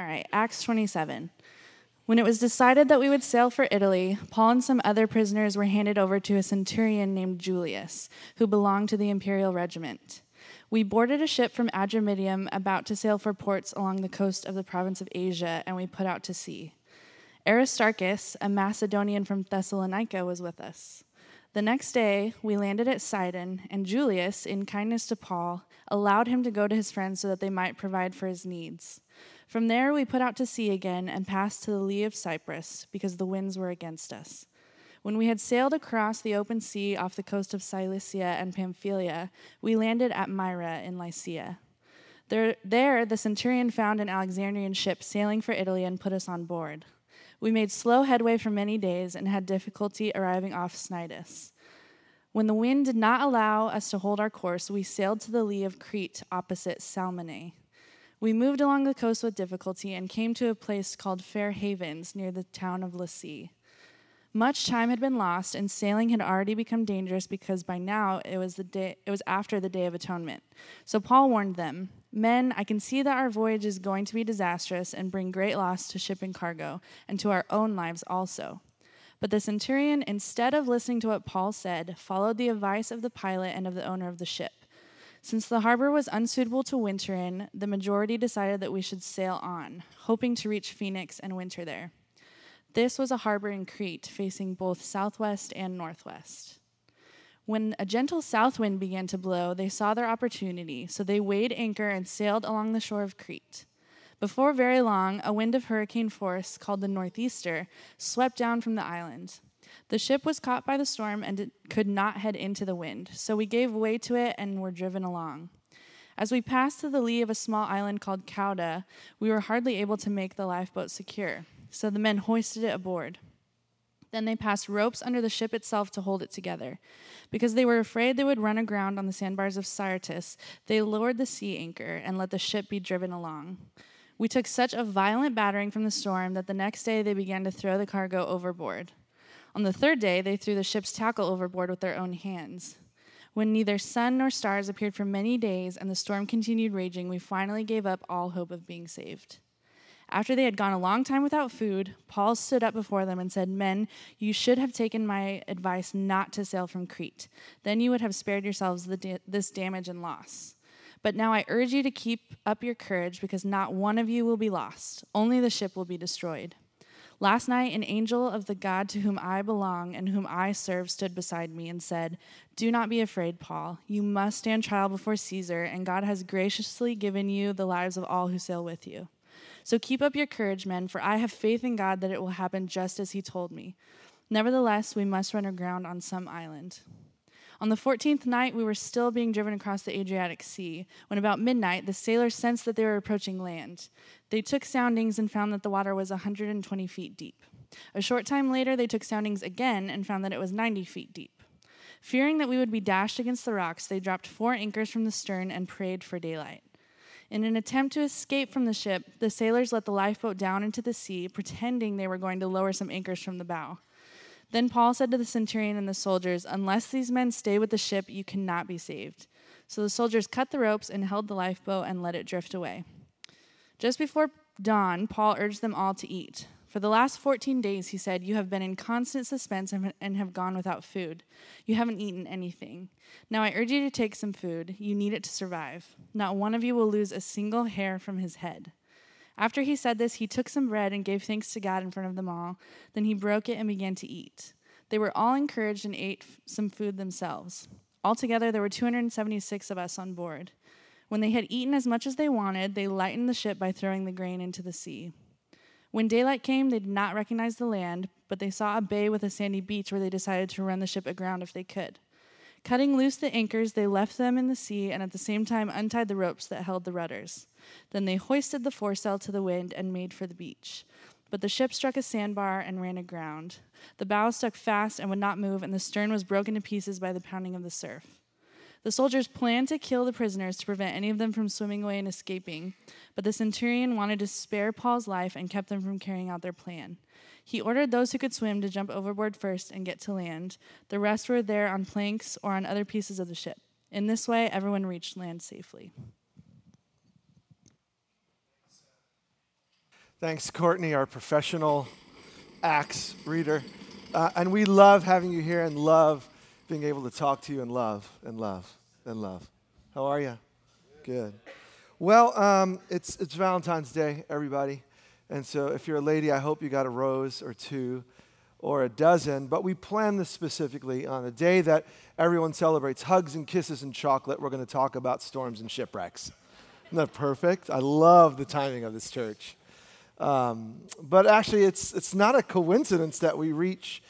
All right, Acts 27. When it was decided that we would sail for Italy, Paul and some other prisoners were handed over to a centurion named Julius, who belonged to the imperial regiment. We boarded a ship from Adramyttium about to sail for ports along the coast of the province of Asia, and we put out to sea. Aristarchus, a Macedonian from Thessalonica, was with us. The next day, we landed at Sidon, and Julius, in kindness to Paul, allowed him to go to his friends so that they might provide for his needs. From there, we put out to sea again and passed to the lee of Cyprus because the winds were against us. When we had sailed across the open sea off the coast of Cilicia and Pamphylia, we landed at Myra in Lycia. There, there, the centurion found an Alexandrian ship sailing for Italy and put us on board. We made slow headway for many days and had difficulty arriving off Cnidus. When the wind did not allow us to hold our course, we sailed to the lee of Crete opposite Salmone. We moved along the coast with difficulty and came to a place called Fair Havens near the town of Lasea. Much time had been lost, and sailing had already become dangerous because by now it was the day it was after the day of atonement. So Paul warned them, "Men, I can see that our voyage is going to be disastrous and bring great loss to ship and cargo, and to our own lives also." But the centurion, instead of listening to what Paul said, followed the advice of the pilot and of the owner of the ship. Since the harbor was unsuitable to winter in, the majority decided that we should sail on, hoping to reach Phoenix and winter there. This was a harbor in Crete, facing both southwest and northwest. When a gentle south wind began to blow, they saw their opportunity, so they weighed anchor and sailed along the shore of Crete. Before very long, a wind of hurricane force, called the Northeaster, swept down from the island. The ship was caught by the storm and could not head into the wind, so we gave way to it and were driven along. As we passed to the lee of a small island called Cauda, we were hardly able to make the lifeboat secure, so the men hoisted it aboard. Then they passed ropes under the ship itself to hold it together. Because they were afraid they would run aground on the sandbars of Syrtis, they lowered the sea anchor and let the ship be driven along. We took such a violent battering from the storm that the next day they began to throw the cargo overboard. On the third day, they threw the ship's tackle overboard with their own hands. When neither sun nor stars appeared for many days and the storm continued raging, we finally gave up all hope of being saved. After they had gone a long time without food, Paul stood up before them and said, Men, you should have taken my advice not to sail from Crete. Then you would have spared yourselves da- this damage and loss. But now I urge you to keep up your courage because not one of you will be lost, only the ship will be destroyed. Last night, an angel of the God to whom I belong and whom I serve stood beside me and said, Do not be afraid, Paul. You must stand trial before Caesar, and God has graciously given you the lives of all who sail with you. So keep up your courage, men, for I have faith in God that it will happen just as he told me. Nevertheless, we must run aground on some island. On the 14th night, we were still being driven across the Adriatic Sea, when about midnight, the sailors sensed that they were approaching land. They took soundings and found that the water was 120 feet deep. A short time later, they took soundings again and found that it was 90 feet deep. Fearing that we would be dashed against the rocks, they dropped four anchors from the stern and prayed for daylight. In an attempt to escape from the ship, the sailors let the lifeboat down into the sea, pretending they were going to lower some anchors from the bow. Then Paul said to the centurion and the soldiers, Unless these men stay with the ship, you cannot be saved. So the soldiers cut the ropes and held the lifeboat and let it drift away. Just before dawn, Paul urged them all to eat. For the last 14 days, he said, You have been in constant suspense and have gone without food. You haven't eaten anything. Now I urge you to take some food. You need it to survive. Not one of you will lose a single hair from his head. After he said this, he took some bread and gave thanks to God in front of them all. Then he broke it and began to eat. They were all encouraged and ate some food themselves. Altogether, there were 276 of us on board. When they had eaten as much as they wanted, they lightened the ship by throwing the grain into the sea. When daylight came, they did not recognize the land, but they saw a bay with a sandy beach where they decided to run the ship aground if they could. Cutting loose the anchors, they left them in the sea and at the same time untied the ropes that held the rudders. Then they hoisted the foresail to the wind and made for the beach. But the ship struck a sandbar and ran aground. The bow stuck fast and would not move, and the stern was broken to pieces by the pounding of the surf. The soldiers planned to kill the prisoners to prevent any of them from swimming away and escaping, but the centurion wanted to spare Paul's life and kept them from carrying out their plan. He ordered those who could swim to jump overboard first and get to land. The rest were there on planks or on other pieces of the ship. In this way, everyone reached land safely. Thanks, Courtney, our professional Acts reader. Uh, and we love having you here and love being able to talk to you and love and love and love. How are you? Good. Well, um, it's, it's Valentine's Day, everybody. And so if you're a lady, I hope you got a rose or two or a dozen. But we planned this specifically on a day that everyone celebrates hugs and kisses and chocolate. We're going to talk about storms and shipwrecks. Isn't that perfect? I love the timing of this church. Um, but actually, it's, it's not a coincidence that we reach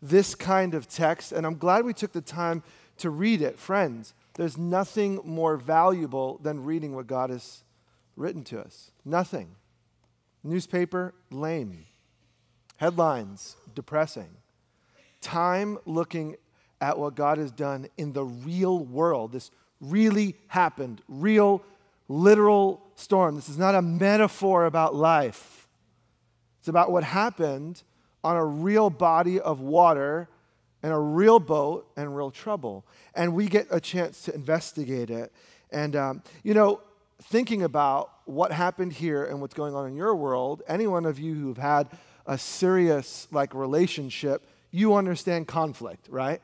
this kind of text, and I'm glad we took the time to read it. Friends, there's nothing more valuable than reading what God has written to us. Nothing. Newspaper, lame. Headlines, depressing. Time looking at what God has done in the real world. This really happened, real, literal storm. This is not a metaphor about life. It's about what happened on a real body of water and a real boat and real trouble. And we get a chance to investigate it. And, um, you know, thinking about what happened here and what's going on in your world, any one of you who've had a serious, like, relationship, you understand conflict, right?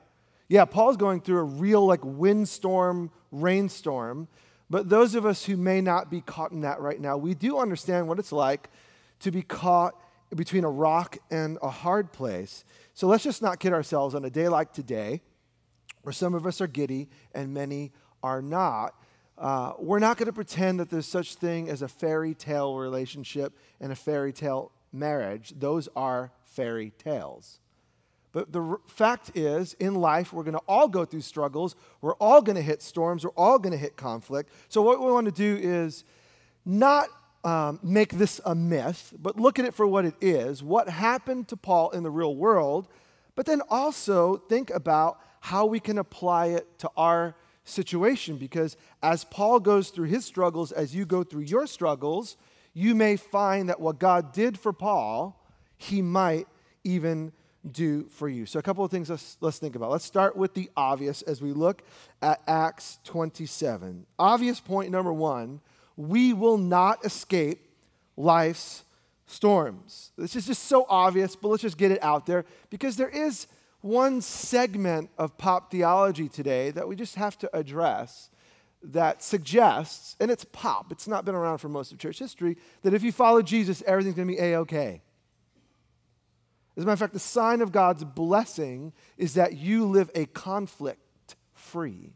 Yeah, Paul's going through a real, like, windstorm, rainstorm. But those of us who may not be caught in that right now, we do understand what it's like to be caught between a rock and a hard place. So let's just not kid ourselves on a day like today, where some of us are giddy and many are not. Uh, we're not going to pretend that there's such thing as a fairy tale relationship and a fairy tale marriage. Those are fairy tales. But the r- fact is, in life, we're going to all go through struggles. We're all going to hit storms. We're all going to hit conflict. So, what we want to do is not um, make this a myth, but look at it for what it is what happened to Paul in the real world, but then also think about how we can apply it to our situation. Because as Paul goes through his struggles, as you go through your struggles, you may find that what God did for Paul, he might even do for you. So, a couple of things let's, let's think about. Let's start with the obvious as we look at Acts 27. Obvious point number one we will not escape life's storms. This is just so obvious, but let's just get it out there because there is one segment of pop theology today that we just have to address that suggests, and it's pop, it's not been around for most of church history, that if you follow Jesus, everything's going to be A OK. As a matter of fact, the sign of God's blessing is that you live a conflict free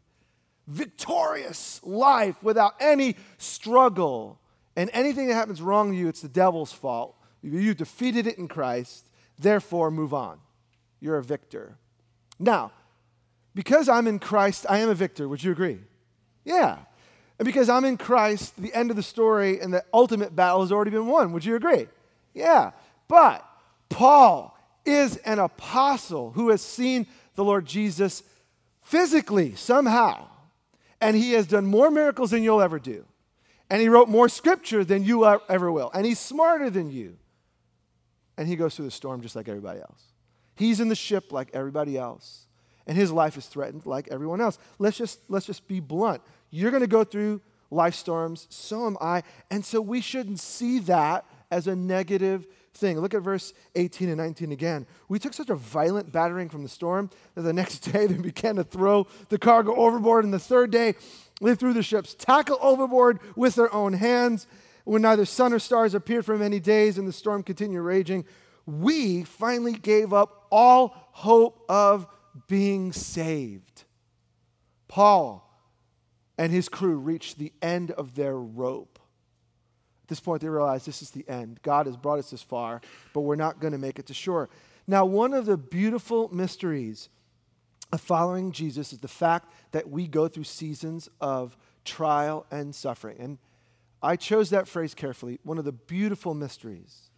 victorious life without any struggle. And anything that happens wrong to you, it's the devil's fault. You defeated it in Christ, therefore move on. You're a victor. Now, because I'm in Christ, I am a victor. Would you agree? Yeah. And because I'm in Christ, the end of the story and the ultimate battle has already been won. Would you agree? Yeah. But Paul is an apostle who has seen the Lord Jesus physically, somehow and he has done more miracles than you'll ever do. And he wrote more scripture than you ever will. And he's smarter than you. And he goes through the storm just like everybody else. He's in the ship like everybody else. And his life is threatened like everyone else. Let's just, let's just be blunt. You're going to go through life storms, so am I. And so we shouldn't see that as a negative thing. Look at verse 18 and 19 again. We took such a violent battering from the storm that the next day they began to throw the cargo overboard, and the third day they threw the ship's tackle overboard with their own hands. When neither sun or stars appeared for many days and the storm continued raging, we finally gave up all hope of being saved. Paul and his crew reached the end of their rope At this point, they realized this is the end. God has brought us this far, but we're not going to make it to shore. Now, one of the beautiful mysteries of following Jesus is the fact that we go through seasons of trial and suffering. And I chose that phrase carefully one of the beautiful mysteries.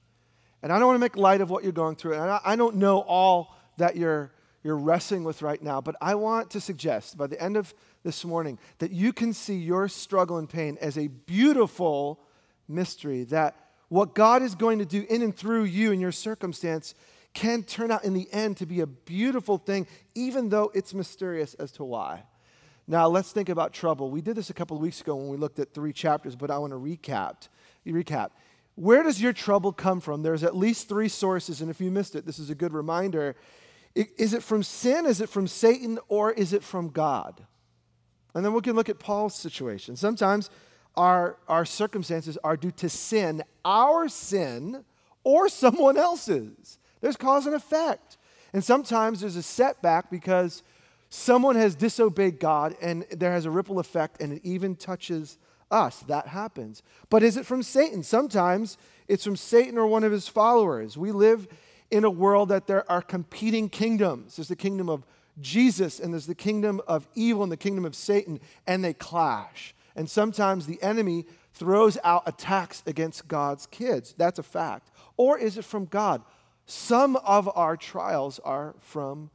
And I don't want to make light of what you're going through. And I, don't know all that you're, you're wrestling with right now, but I want to suggest by the end of this morning that you can see your struggle and pain as a beautiful mystery that what God is going to do in and through you and your circumstance can turn out in the end to be a beautiful thing, even though it's mysterious as to why. Now, let's think about trouble. We did this a couple of weeks ago when we looked at three chapters, but I want to recap. Recap. Where does your trouble come from? There's at least three sources, and if you missed it, this is a good reminder. Is it from sin? Is it from Satan? Or is it from God? And then we can look at Paul's situation. Sometimes our, our circumstances are due to sin, our sin, or someone else's. There's cause and effect. And sometimes there's a setback because someone has disobeyed God and there has a ripple effect and it even touches us. That happens. But is it from Satan? Sometimes it's from Satan or one of his followers. We live in a world that there are competing kingdoms. There's the kingdom of Jesus and there's the kingdom of evil and the kingdom of Satan, and they clash. And sometimes the enemy throws out attacks against God's kids. That's a fact. Or is it from God? Some of our trials are from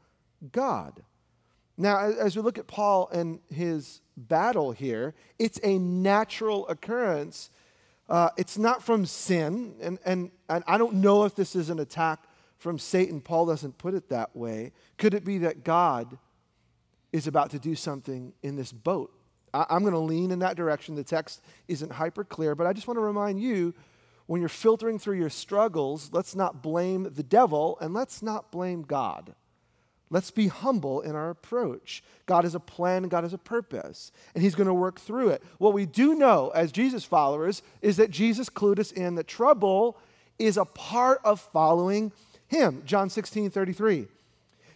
God. Now, as we look at Paul and his battle here, it's a natural occurrence. Uh, it's not from sin, and, and, and I don't know if this is an attack from Satan. Paul doesn't put it that way. Could it be that God is about to do something in this boat? I, I'm going to lean in that direction. The text isn't hyper clear, but I just want to remind you when you're filtering through your struggles, let's not blame the devil and let's not blame God. Let's be humble in our approach. God has a plan God has a purpose, and He's going to work through it. What we do know as Jesus followers is that Jesus clued us in that trouble is a part of following Him. John 16 33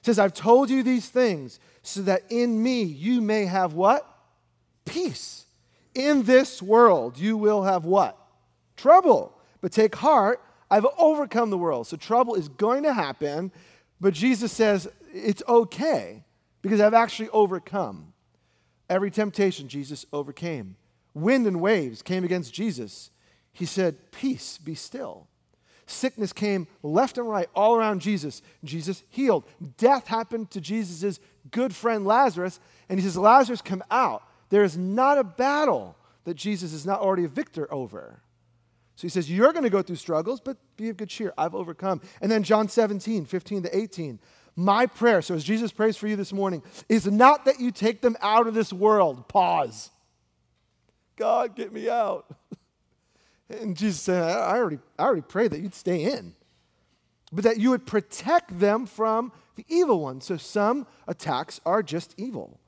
says, I've told you these things so that in me you may have what? Peace. In this world you will have what? Trouble. But take heart, I've overcome the world. So trouble is going to happen, but Jesus says, it's okay because I've actually overcome. Every temptation, Jesus overcame. Wind and waves came against Jesus. He said, Peace, be still. Sickness came left and right all around Jesus. Jesus healed. Death happened to Jesus' good friend Lazarus, and he says, Lazarus, come out. There is not a battle that Jesus is not already a victor over. So he says, You're going to go through struggles, but be of good cheer. I've overcome. And then John 17, 15 to 18. My prayer, so as Jesus prays for you this morning, is not that you take them out of this world. Pause. God, get me out. And Jesus said, I already, I already prayed that you'd stay in, but that you would protect them from the evil one. So some attacks are just evil.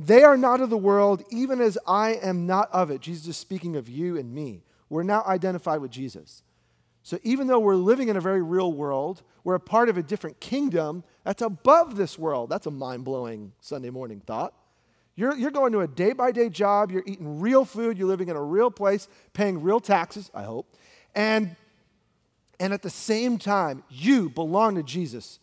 They are not of the world, even as I am not of it. Jesus is speaking of you and me. We're now identified with Jesus. So even though we're living in a very real world, we're a part of a different kingdom that's above this world. That's a mind blowing Sunday morning thought. You're, you're going to a day by day job, you're eating real food, you're living in a real place, paying real taxes, I hope. And, and at the same time, you belong to Jesus,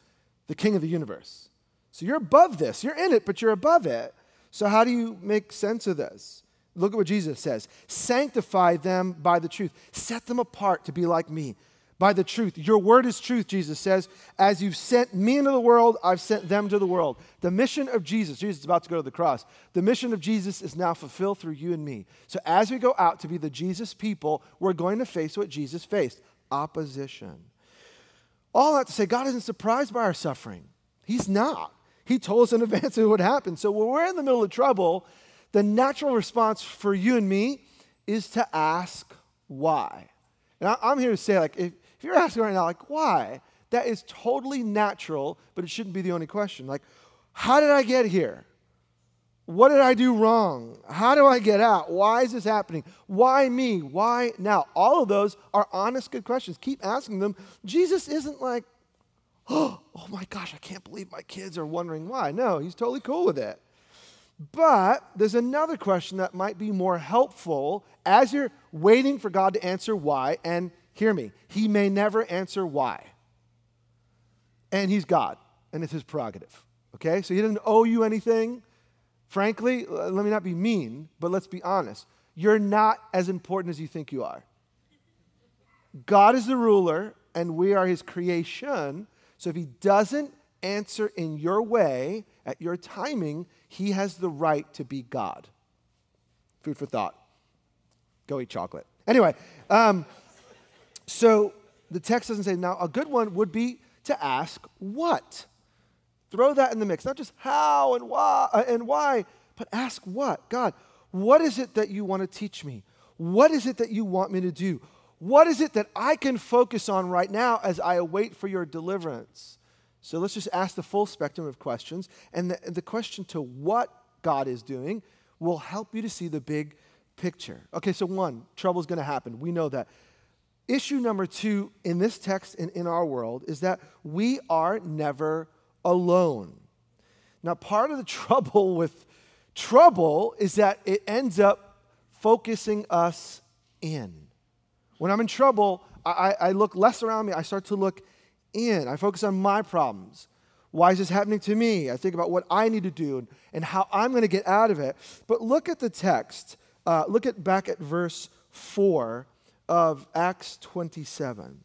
the King of the universe. So you're above this. You're in it, but you're above it. So, how do you make sense of this? Look at what Jesus says Sanctify them by the truth, set them apart to be like me. By the truth. Your word is truth, Jesus says. As you've sent me into the world, I've sent them to the world. The mission of Jesus, Jesus is about to go to the cross. The mission of Jesus is now fulfilled through you and me. So as we go out to be the Jesus people, we're going to face what Jesus faced opposition. All that to say, God isn't surprised by our suffering. He's not. He told us in advance it would happen. So when we're in the middle of trouble, the natural response for you and me is to ask why. And I'm here to say, like, if, if you're asking right now, like, why? That is totally natural, but it shouldn't be the only question. Like, how did I get here? What did I do wrong? How do I get out? Why is this happening? Why me? Why now? All of those are honest, good questions. Keep asking them. Jesus isn't like, oh, oh my gosh, I can't believe my kids are wondering why. No, he's totally cool with it. But there's another question that might be more helpful as you're waiting for God to answer why. And hear me, He may never answer why. And He's God, and it's His prerogative. Okay? So He doesn't owe you anything. Frankly, let me not be mean, but let's be honest. You're not as important as you think you are. God is the ruler, and we are His creation. So if He doesn't answer in your way, at your timing, he has the right to be God. Food for thought. Go eat chocolate. Anyway, um, so the text doesn't say, now a good one would be to ask what? Throw that in the mix. Not just how and why, uh, and why, but ask what? God, what is it that you want to teach me? What is it that you want me to do? What is it that I can focus on right now as I await for your deliverance? So let's just ask the full spectrum of questions. And the, the question to what God is doing will help you to see the big picture. Okay, so one, trouble is going to happen. We know that. Issue number two in this text and in our world is that we are never alone. Now, part of the trouble with trouble is that it ends up focusing us in. When I'm in trouble, I, I look less around me, I start to look in. I focus on my problems. Why is this happening to me? I think about what I need to do and, how I'm going to get out of it. But look at the text. Uh, look at back at verse 4 of Acts 27.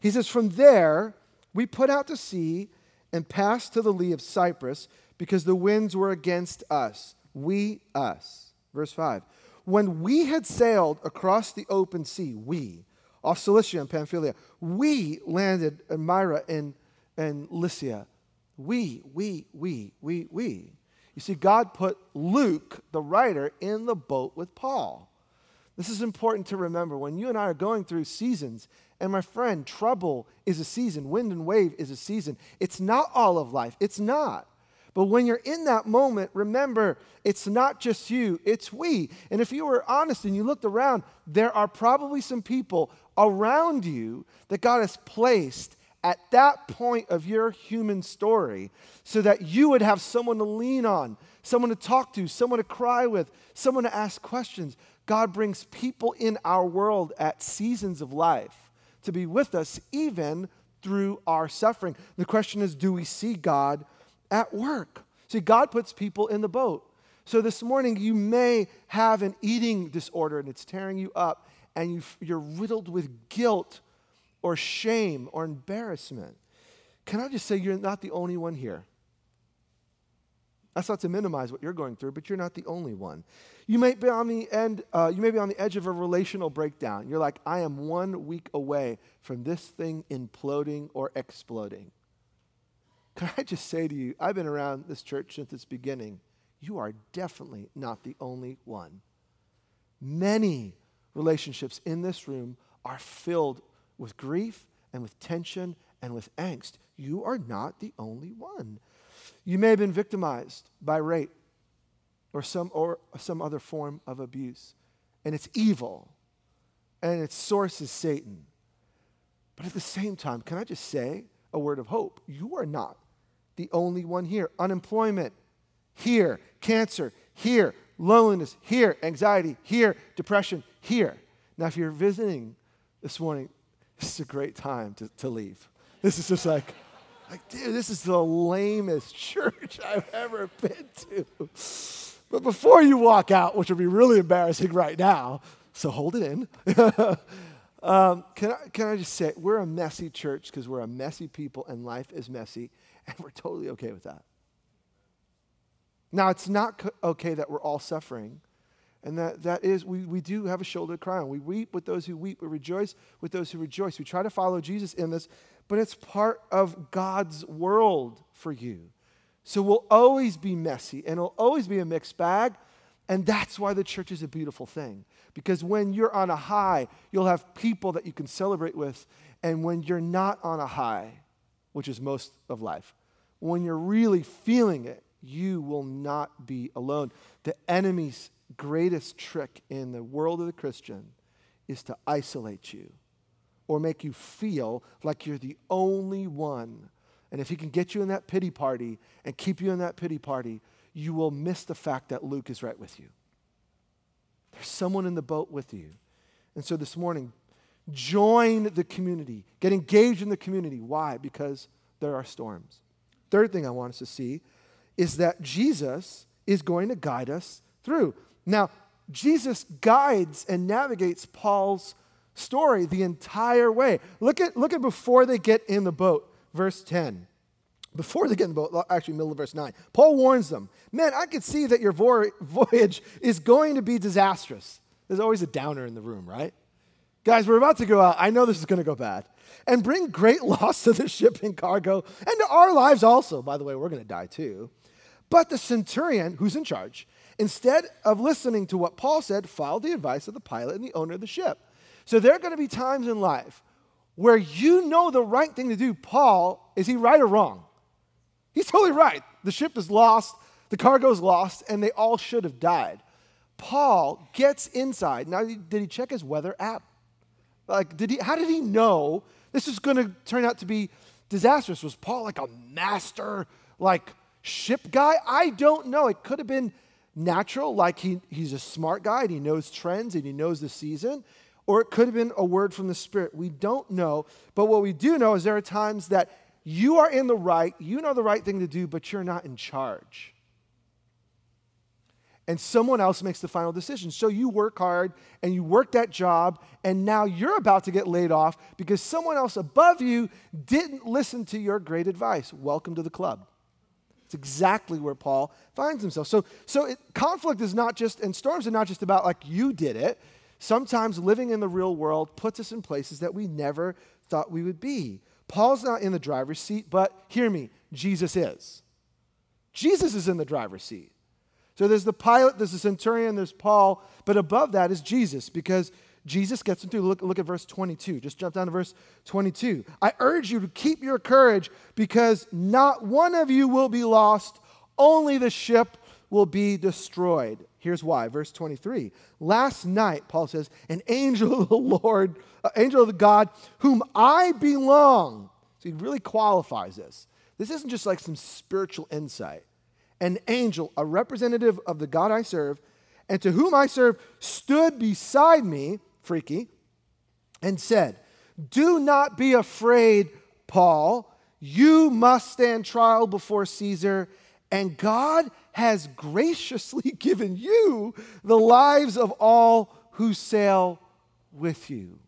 He says, From there, we put out to sea and passed to the lee of Cyprus because the winds were against us. We, us. Verse 5. When we had sailed across the open sea, we, off Cilicia and Pamphylia, we landed in Myra and, and Lycia. We, we, we, we, we. You see, God put Luke, the writer, in the boat with Paul. This is important to remember. When you and I are going through seasons, and my friend, trouble is a season, wind and wave is a season. It's not all of life. It's not. But when you're in that moment, remember, it's not just you, it's we. And if you were honest and you looked around, there are probably some people around you that God has placed at that point of your human story so that you would have someone to lean on, someone to talk to, someone to cry with, someone to ask questions. God brings people in our world at seasons of life to be with us, even through our suffering. The question is do we see God at work? See, God puts people in the boat. So this morning, you may have an eating disorder and it's tearing you up, and you, you're riddled with guilt or shame or embarrassment. Can I just say, you're not the only one here? That's not to minimize what you're going through, but you're not the only one. You may be on the end, uh, you may be on the edge of a relational breakdown. You're like, I am one week away from this thing imploding or exploding. Can I just say to you, I've been around this church since its beginning. You are definitely not the only one. Many relationships in this room are filled with grief and with tension and with angst. You are not the only one. You may have been victimized by rape or some, or some other form of abuse, and it's evil, and its source is Satan. But at the same time, can I just say a word of hope? You are not the only one here. Unemployment, here. Cancer, here. Loneliness, here. Anxiety, here. Depression, here. Now, if you're visiting this morning, this is a great time to, to leave. This is just like, like, dude, this is the lamest church I've ever been to. But before you walk out, which would be really embarrassing right now, so hold it in. um, can, I, can I just say, we're a messy church because we're a messy people and life is messy, and we're totally okay with that. Now, it's not okay that we're all suffering. And that, that is, we, we do have a shoulder to cry on. We weep with those who weep. We rejoice with those who rejoice. We try to follow Jesus in this, but it's part of God's world for you. So we'll always be messy and it'll always be a mixed bag. And that's why the church is a beautiful thing. Because when you're on a high, you'll have people that you can celebrate with. And when you're not on a high, which is most of life, when you're really feeling it, you will not be alone. The enemy's greatest trick in the world of the Christian is to isolate you or make you feel like you're the only one. And if he can get you in that pity party and keep you in that pity party, you will miss the fact that Luke is right with you. There's someone in the boat with you. And so this morning, join the community, get engaged in the community. Why? Because there are storms. Third thing I want us to see is that Jesus is going to guide us through. Now, Jesus guides and navigates Paul's story the entire way. Look at, look at before they get in the boat, verse 10. Before they get in the boat, actually, middle of verse 9, Paul warns them Man, I could see that your voyage is going to be disastrous. There's always a downer in the room, right? Guys, we're about to go out. I know this is going to go bad. And bring great loss to the ship and cargo and to our lives also. By the way, we're going to die too. But the centurion, who's in charge, instead of listening to what Paul said, followed the advice of the pilot and the owner of the ship. So there are going to be times in life where you know the right thing to do. Paul, is he right or wrong? He's totally right. The ship is lost, the cargo is lost, and they all should have died. Paul gets inside. Now, did he check his weather app? Like, did he, how did he know this is going to turn out to be disastrous? Was Paul like a master, like ship guy? I don't know. It could have been natural, like he, he's a smart guy and he knows trends and he knows the season. Or it could have been a word from the Spirit. We don't know. But what we do know is there are times that you are in the right, you know the right thing to do, but you're not in charge and someone else makes the final decision. So you work hard and you work that job, and now you're about to get laid off because someone else above you didn't listen to your great advice. Welcome to the club. It's exactly where Paul finds himself. So, so it, conflict is not just, and storms are not just about like you did it. Sometimes living in the real world puts us in places that we never thought we would be. Paul's not in the driver's seat, but hear me, Jesus is. Jesus is in the driver's seat. So there's the pilot, there's the centurion, there's Paul, but above that is Jesus because Jesus gets into look, look at verse 22. Just jump down to verse 22. I urge you to keep your courage because not one of you will be lost, only the ship will be destroyed. Here's why. Verse 23. Last night, Paul says, an angel of the Lord, uh, angel of the God, whom I belong. So he really qualifies this. This isn't just like some spiritual insight an angel, a representative of the God I serve, and to whom I serve, stood beside me, freaky, and said, Do not be afraid, Paul. You must stand trial before Caesar, and God has graciously given you the lives of all who sail with you.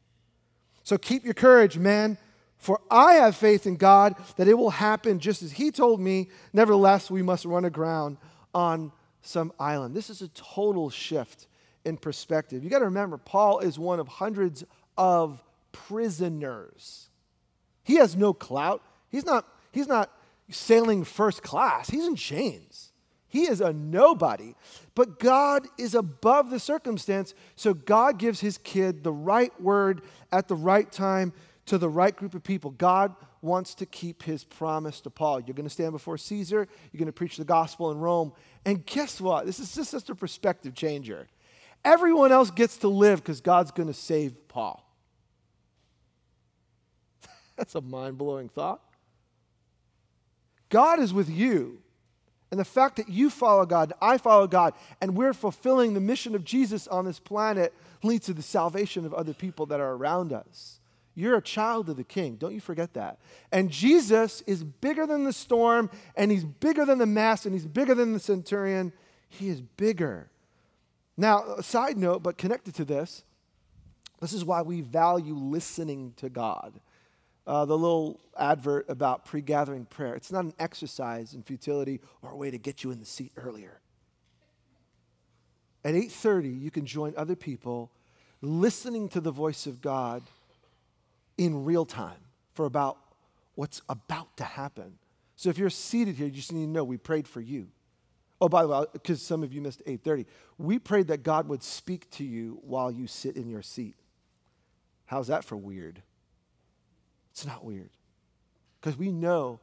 So keep your courage, man. For I have faith in God that it will happen just as He told me. Nevertheless, we must run aground on some island. This is a total shift in perspective. You got to remember, Paul is one of hundreds of prisoners. He has no clout. He's not, he's not sailing first class, he's in chains. He is a nobody. But God is above the circumstance, so God gives his kid the right word at the right time to the right group of people. God wants to keep his promise to Paul. You're going to stand before Caesar, you're going to preach the gospel in Rome. And guess what? This is just, just a perspective changer. Everyone else gets to live because God's going to save Paul. That's a mind blowing thought. God is with you. And the fact that you follow God, I follow God, and we're fulfilling the mission of Jesus on this planet leads to the salvation of other people that are around us. You're a child of the king. Don't you forget that. And Jesus is bigger than the storm, and he's bigger than the mass, and he's bigger than the centurion. He is bigger. Now, a side note, but connected to this, this is why we value listening to God. Uh, the little advert about pre-gathering prayer. It's not an exercise in futility or a way to get you in the seat earlier. At 8:30, you can join other people listening to the voice of God in real time for about what's about to happen. So if you're seated here, you just need to know we prayed for you. Oh, by the way, because some of you missed 8:30, we prayed that God would speak to you while you sit in your seat. How's that for weird? It's not weird. Because we know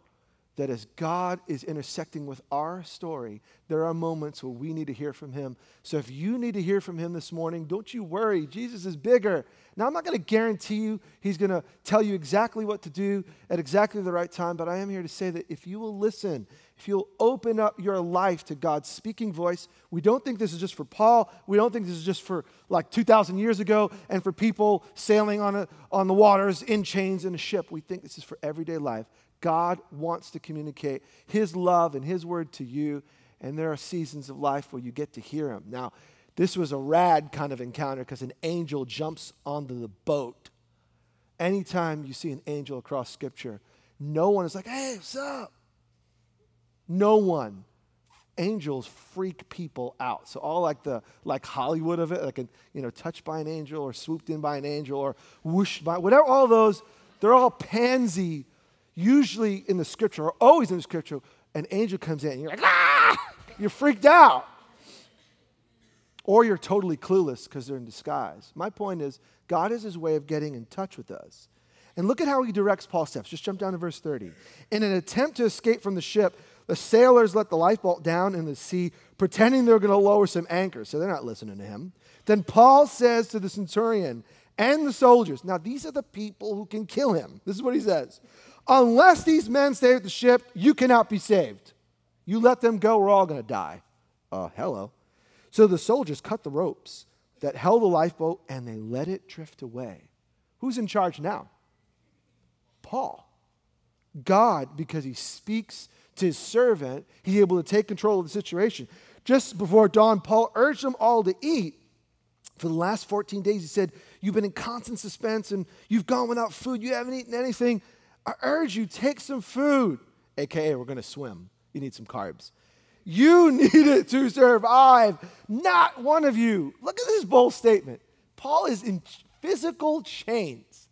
that as God is intersecting with our story, there are moments where we need to hear from Him. So if you need to hear from Him this morning, don't you worry. Jesus is bigger. Now, I'm not going to guarantee you He's going to tell you exactly what to do at exactly the right time, but I am here to say that if you will listen, if you'll open up your life to God's speaking voice, we don't think this is just for Paul. We don't think this is just for like 2,000 years ago and for people sailing on, a, on the waters in chains in a ship. We think this is for everyday life. God wants to communicate His love and His word to you, and there are seasons of life where you get to hear Him. Now, this was a rad kind of encounter because an angel jumps onto the boat. Anytime you see an angel across Scripture, no one is like, hey, what's up? No one. Angels freak people out. So all like the like Hollywood of it, like a, you know, touched by an angel or swooped in by an angel or whooshed by whatever, all those, they're all pansy usually in the scripture, or always in the scripture, an angel comes in and you're like, ah, you're freaked out. or you're totally clueless because they're in disguise. My point is, God has his way of getting in touch with us. And look at how he directs Paul's steps. Just jump down to verse 30. In an attempt to escape from the ship, the sailors let the lifeboat down in the sea, pretending they're going to lower some anchors. So they're not listening to him. Then Paul says to the centurion and the soldiers, Now these are the people who can kill him. This is what he says. Unless these men stay at the ship, you cannot be saved. You let them go, we're all going to die. Uh, hello. So the soldiers cut the ropes that held the lifeboat and they let it drift away. Who's in charge now? Paul. God, because he speaks to his servant, he's able to take control of the situation. Just before dawn, Paul urged them all to eat. For the last 14 days, he said, You've been in constant suspense and you've gone without food. You haven't eaten anything. I urge you, take some food. AKA, we're going to swim. You need some carbs. You need it to survive, not one of you. Look at this bold statement. Paul is in physical chains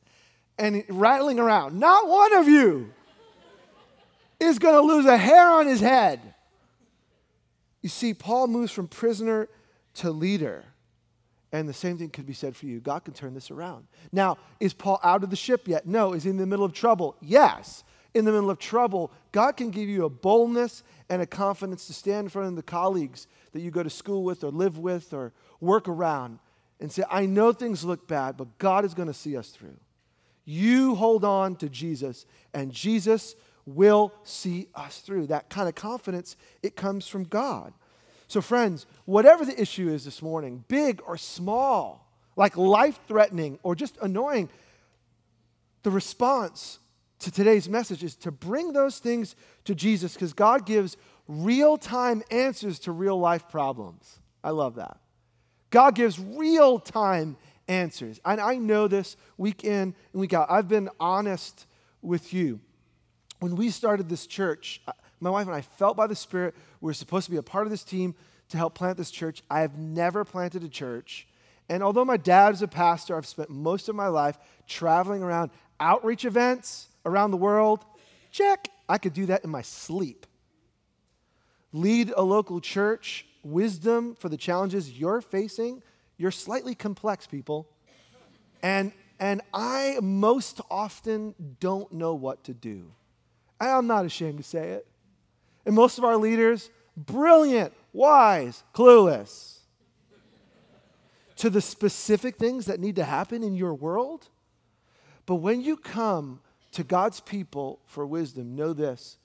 and rattling around. Not one of you is going to lose a hair on his head. You see, Paul moves from prisoner to leader. And the same thing could be said for you. God can turn this around. Now, is Paul out of the ship yet? No. Is he in the middle of trouble? Yes. In the middle of trouble, God can give you a boldness and a confidence to stand in front of the colleagues that you go to school with or live with or work around and say, I know things look bad, but God is going to see us through. You hold on to Jesus, and Jesus will see us through. That kind of confidence, it comes from God. So, friends, whatever the issue is this morning, big or small, like life threatening or just annoying, the response to today's message is to bring those things to Jesus because God gives real time answers to real life problems. I love that. God gives real time answers. And I know this week in and week out. I've been honest with you. When we started this church, my wife and I felt by the Spirit we were supposed to be a part of this team to help plant this church. I have never planted a church. And although my dad is a pastor, I've spent most of my life traveling around outreach events around the world. Check. I could do that in my sleep. Lead a local church, wisdom for the challenges you're facing. You're slightly complex, people. And, and I most often don't know what to do. I'm not ashamed to say it. And most of our leaders, brilliant, wise, clueless to the specific things that need to happen in your world. But when you come to God's people for wisdom, know this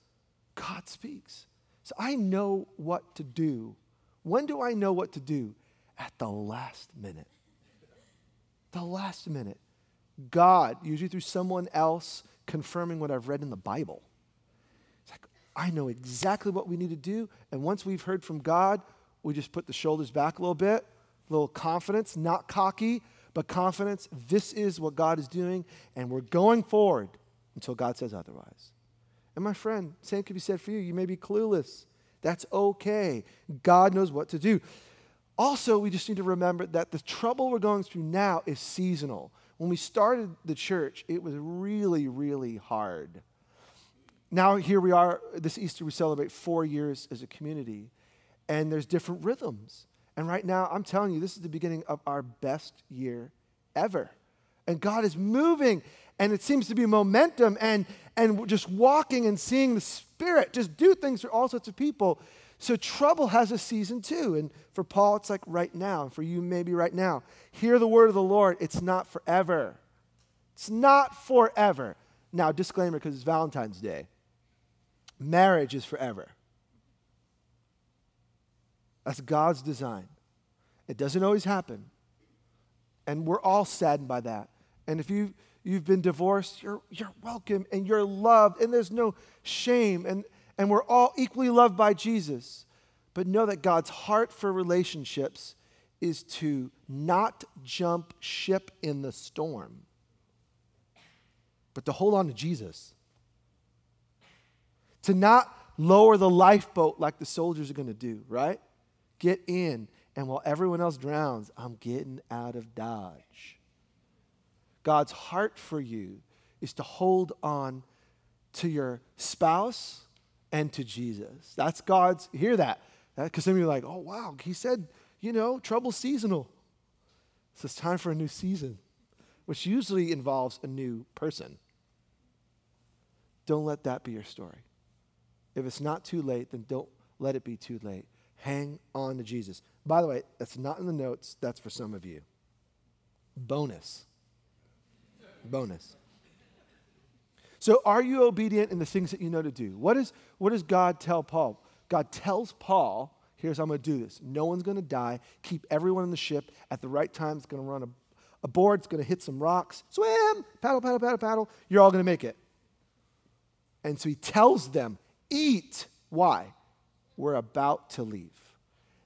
God speaks. So I know what to do. When do I know what to do? At the last minute. The last minute. God, usually through someone else, confirming what I've read in the Bible. I know exactly what we need to do. And once we've heard from God, we just put the shoulders back a little bit, a little confidence, not cocky, but confidence. This is what God is doing, and we're going forward until God says otherwise. And my friend, same could be said for you. You may be clueless. That's okay. God knows what to do. Also, we just need to remember that the trouble we're going through now is seasonal. When we started the church, it was really, really hard now here we are this easter we celebrate four years as a community and there's different rhythms. And right now i'm telling you this is the beginning of our best year ever. And god is moving and it seems to be momentum and and just walking and seeing the spirit just do things for all sorts of people. So trouble has a season too. And for paul it's like right now. For you maybe right now. Hear the word of the lord. It's not forever. It's not forever. Now disclaimer because it's valentine's day Marriage is forever. That's God's design. It doesn't always happen. And we're all saddened by that. And if you, you've been divorced, you're, you're welcome and you're loved, and there's no shame. And, and we're all equally loved by Jesus. But know that God's heart for relationships is to not jump ship in the storm, but to hold on to Jesus to not lower the lifeboat like the soldiers are going to do, right? Get in, and while everyone else drowns, I'm getting out of Dodge. God's heart for you is to hold on to your spouse and to Jesus. That's God's, hear that. Because some of you are like, oh, wow, he said you know, trouble seasonal. So it's time for a new season, which usually involves a new person. Don't let that be your story. If it's not too late, then don't let it be too late. Hang on to Jesus. By the way, that's not in the notes, that's for some of you. Bonus. Bonus. So, are you obedient in the things that you know to do? What, is, what does God tell Paul? God tells Paul, here's how I'm going to do this. No one's going to die. Keep everyone in the ship at the right time. It's going to run a, a board. It's going to hit some rocks. Swim, paddle, paddle, paddle, paddle. You're all going to make it. And so he tells them, eat. Why? We're about to leave.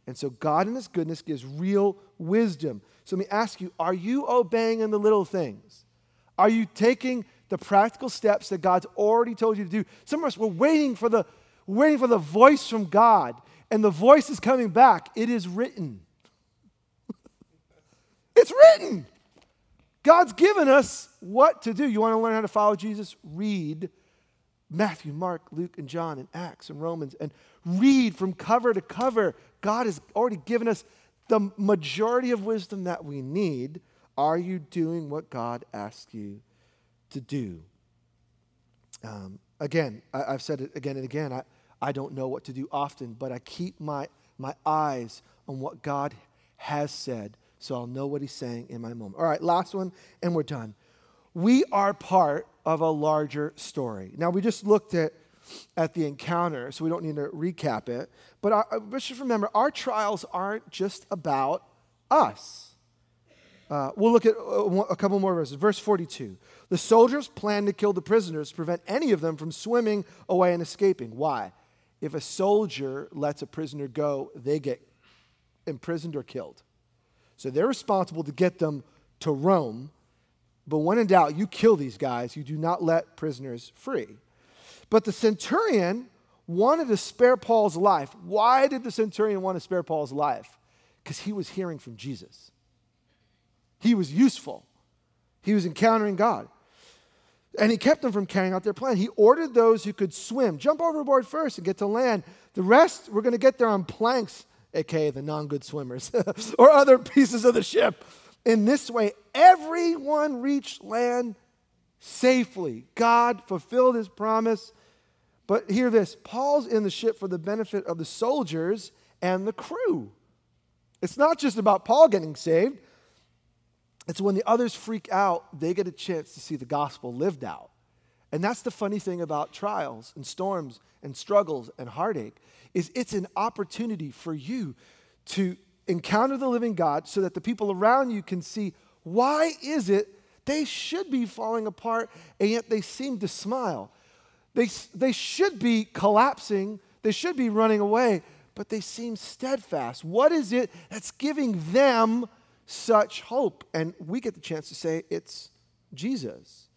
And so God in his goodness gives real wisdom. So let me ask you, are you obeying in the little things? Are you taking the practical steps that God's already told you to do? Some of us, we're waiting for the, waiting for the voice from God, and the voice is coming back. It is written. it's written. God's given us what to do. You want to learn how to follow Jesus? Read Matthew, Mark, Luke, and John, and Acts and Romans, and read from cover to cover. God has already given us the majority of wisdom that we need. Are you doing what God asked you to do? Um, again, I, have said it again and again. I, I don't know what to do often, but I keep my, my eyes on what God has said so I'll know what He's saying in my moment. All right, last one, and we're done. We are part of a larger story. Now, we just looked at, at the encounter, so we don't need to recap it. But let's just remember our trials aren't just about us. Uh, we'll look at uh, a couple more verses. Verse 42. The soldiers planned to kill the prisoners to prevent any of them from swimming away and escaping. Why? If a soldier lets a prisoner go, they get imprisoned or killed. So they're responsible to get them to Rome but when in doubt, you kill these guys. You do not let prisoners free. But the centurion wanted to spare Paul's life. Why did the centurion want to spare Paul's life? Because he was hearing from Jesus. He was useful, he was encountering God. And he kept them from carrying out their plan. He ordered those who could swim, jump overboard first and get to land. The rest, we're going to get there on planks, aka the non good swimmers, or other pieces of the ship. In this way, everyone reached land safely. God fulfilled his promise. But hear this Paul's in the ship for the benefit of the soldiers and the crew. It's not just about Paul getting saved, it's when the others freak out, they get a chance to see the gospel lived out. And that's the funny thing about trials and storms and struggles and heartache is it's an opportunity for you to encounter the living God so that the people around you can see why is it they should be falling apart and yet they seem to smile. They, they should be collapsing, they should be running away, but they seem steadfast. What is it that's giving them such hope? And we get the chance to say it's Jesus.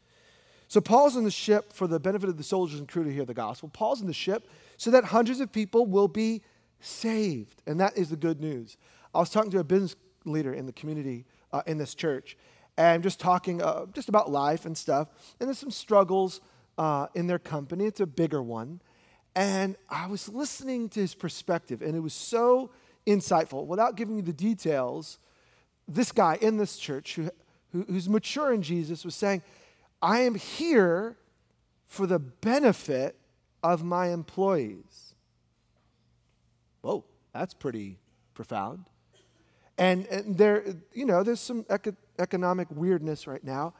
So Paul's in the ship for the benefit of the soldiers and crew to hear the gospel. Paul's in the ship so that hundreds of people will be saved. And that is the good news. I was talking to a business leader in the community uh, in this church, and just talking uh, just about life and stuff. And there's some struggles uh, in their company. It's a bigger one, and I was listening to his perspective, and it was so insightful. Without giving you the details, this guy in this church who, who who's mature in Jesus was saying, "I am here for the benefit of my employees." Whoa, that's pretty profound. And, and there, you know, there's some eco- economic weirdness right now.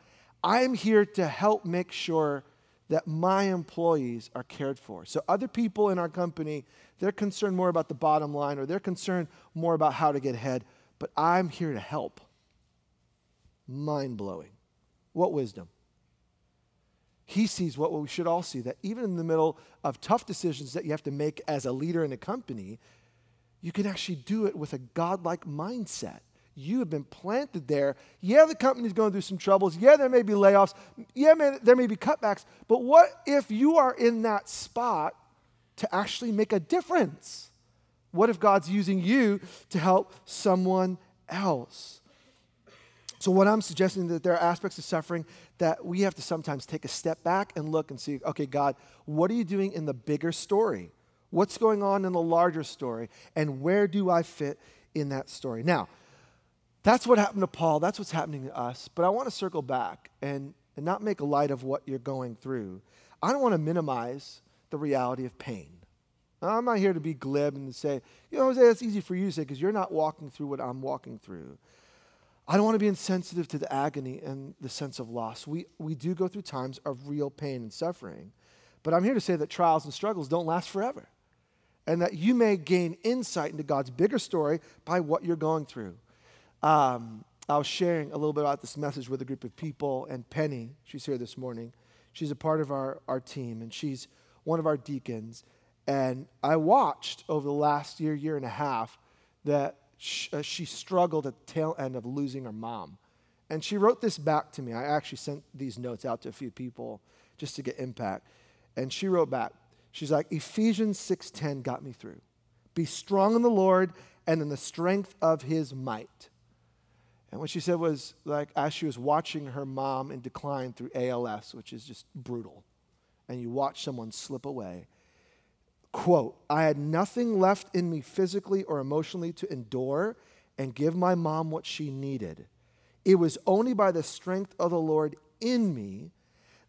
I'm here to help make sure that my employees are cared for. So other people in our company, they're concerned more about the bottom line or they're concerned more about how to get ahead, but I'm here to help. Mind blowing. What wisdom. He sees what we should all see that even in the middle of tough decisions that you have to make as a leader in a company, you can actually do it with a godlike mindset. You have been planted there. Yeah, the company's going through some troubles. Yeah, there may be layoffs. Yeah, man, there may be cutbacks. But what if you are in that spot to actually make a difference? What if God's using you to help someone else? So, what I'm suggesting that there are aspects of suffering that we have to sometimes take a step back and look and see, okay, God, what are you doing in the bigger story? What's going on in the larger story? And where do I fit in that story. Now, that's what happened to Paul. That's what's happening to us. But I want to circle back and, and not make light of what you're going through. I don't want to minimize the reality of pain. I'm not here to be glib and say, you know, Jose, that's easy for you to say because you're not walking through what I'm walking through. I don't want to be insensitive to the agony and the sense of loss. We, we do go through times of real pain and suffering. But I'm here to say that trials and struggles don't last forever. And that you may gain insight into God's bigger story by what you're going through. Um, I was sharing a little bit about this message with a group of people, and Penny, she's here this morning. She's a part of our, our team, and she's one of our deacons. And I watched over the last year, year and a half, that she, uh, she struggled at the tail end of losing her mom. And she wrote this back to me. I actually sent these notes out to a few people just to get impact. And she wrote back, she's like, Ephesians 6.10 got me through. Be strong in the Lord and in the strength of his might. And what she said was like, as she was watching her mom in decline through ALS, which is just brutal, and you watch someone slip away, quote, I had nothing left in me physically or emotionally to endure and give my mom what she needed. It was only by the strength of the Lord in me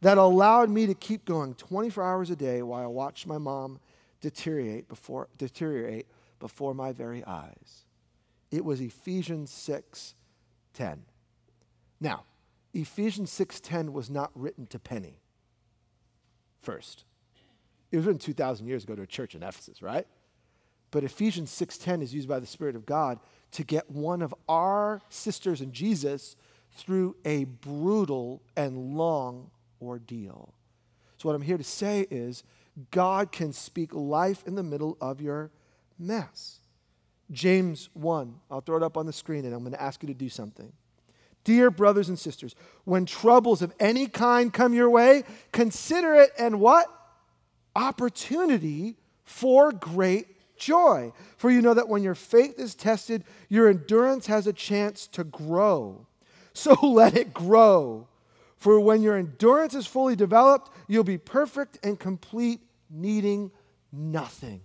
that allowed me to keep going 24 hours a day while I watched my mom deteriorate before, deteriorate before my very eyes. It was Ephesians 6 10. Now, Ephesians 6:10 was not written to Penny first. It was written 2,000 years ago to a church in Ephesus, right? But Ephesians 6:10 is used by the Spirit of God to get one of our sisters in Jesus through a brutal and long ordeal. So what I'm here to say is God can speak life in the middle of your mess. James 1, I'll throw it up on the screen and I'm going to ask you to do something. Dear brothers and sisters, when troubles of any kind come your way, consider it and what? opportunity for great joy. For you know that when your faith is tested, your endurance has a chance to grow. So let it grow. For when your endurance is fully developed, you'll be perfect and complete, needing nothing.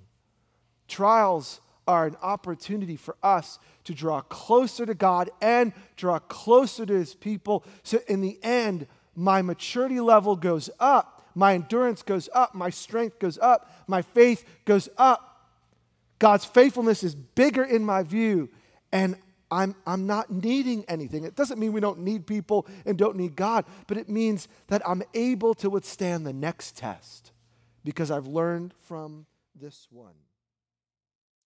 Trials are an opportunity for us to draw closer to God and draw closer to His people. So, in the end, my maturity level goes up my endurance goes up, my strength goes up, my faith goes up. God's faithfulness is bigger in my view, and I'm, I'm not needing anything. It doesn't mean we don't need people and don't need God, but it means that I'm able to withstand the next test because I've learned from this one.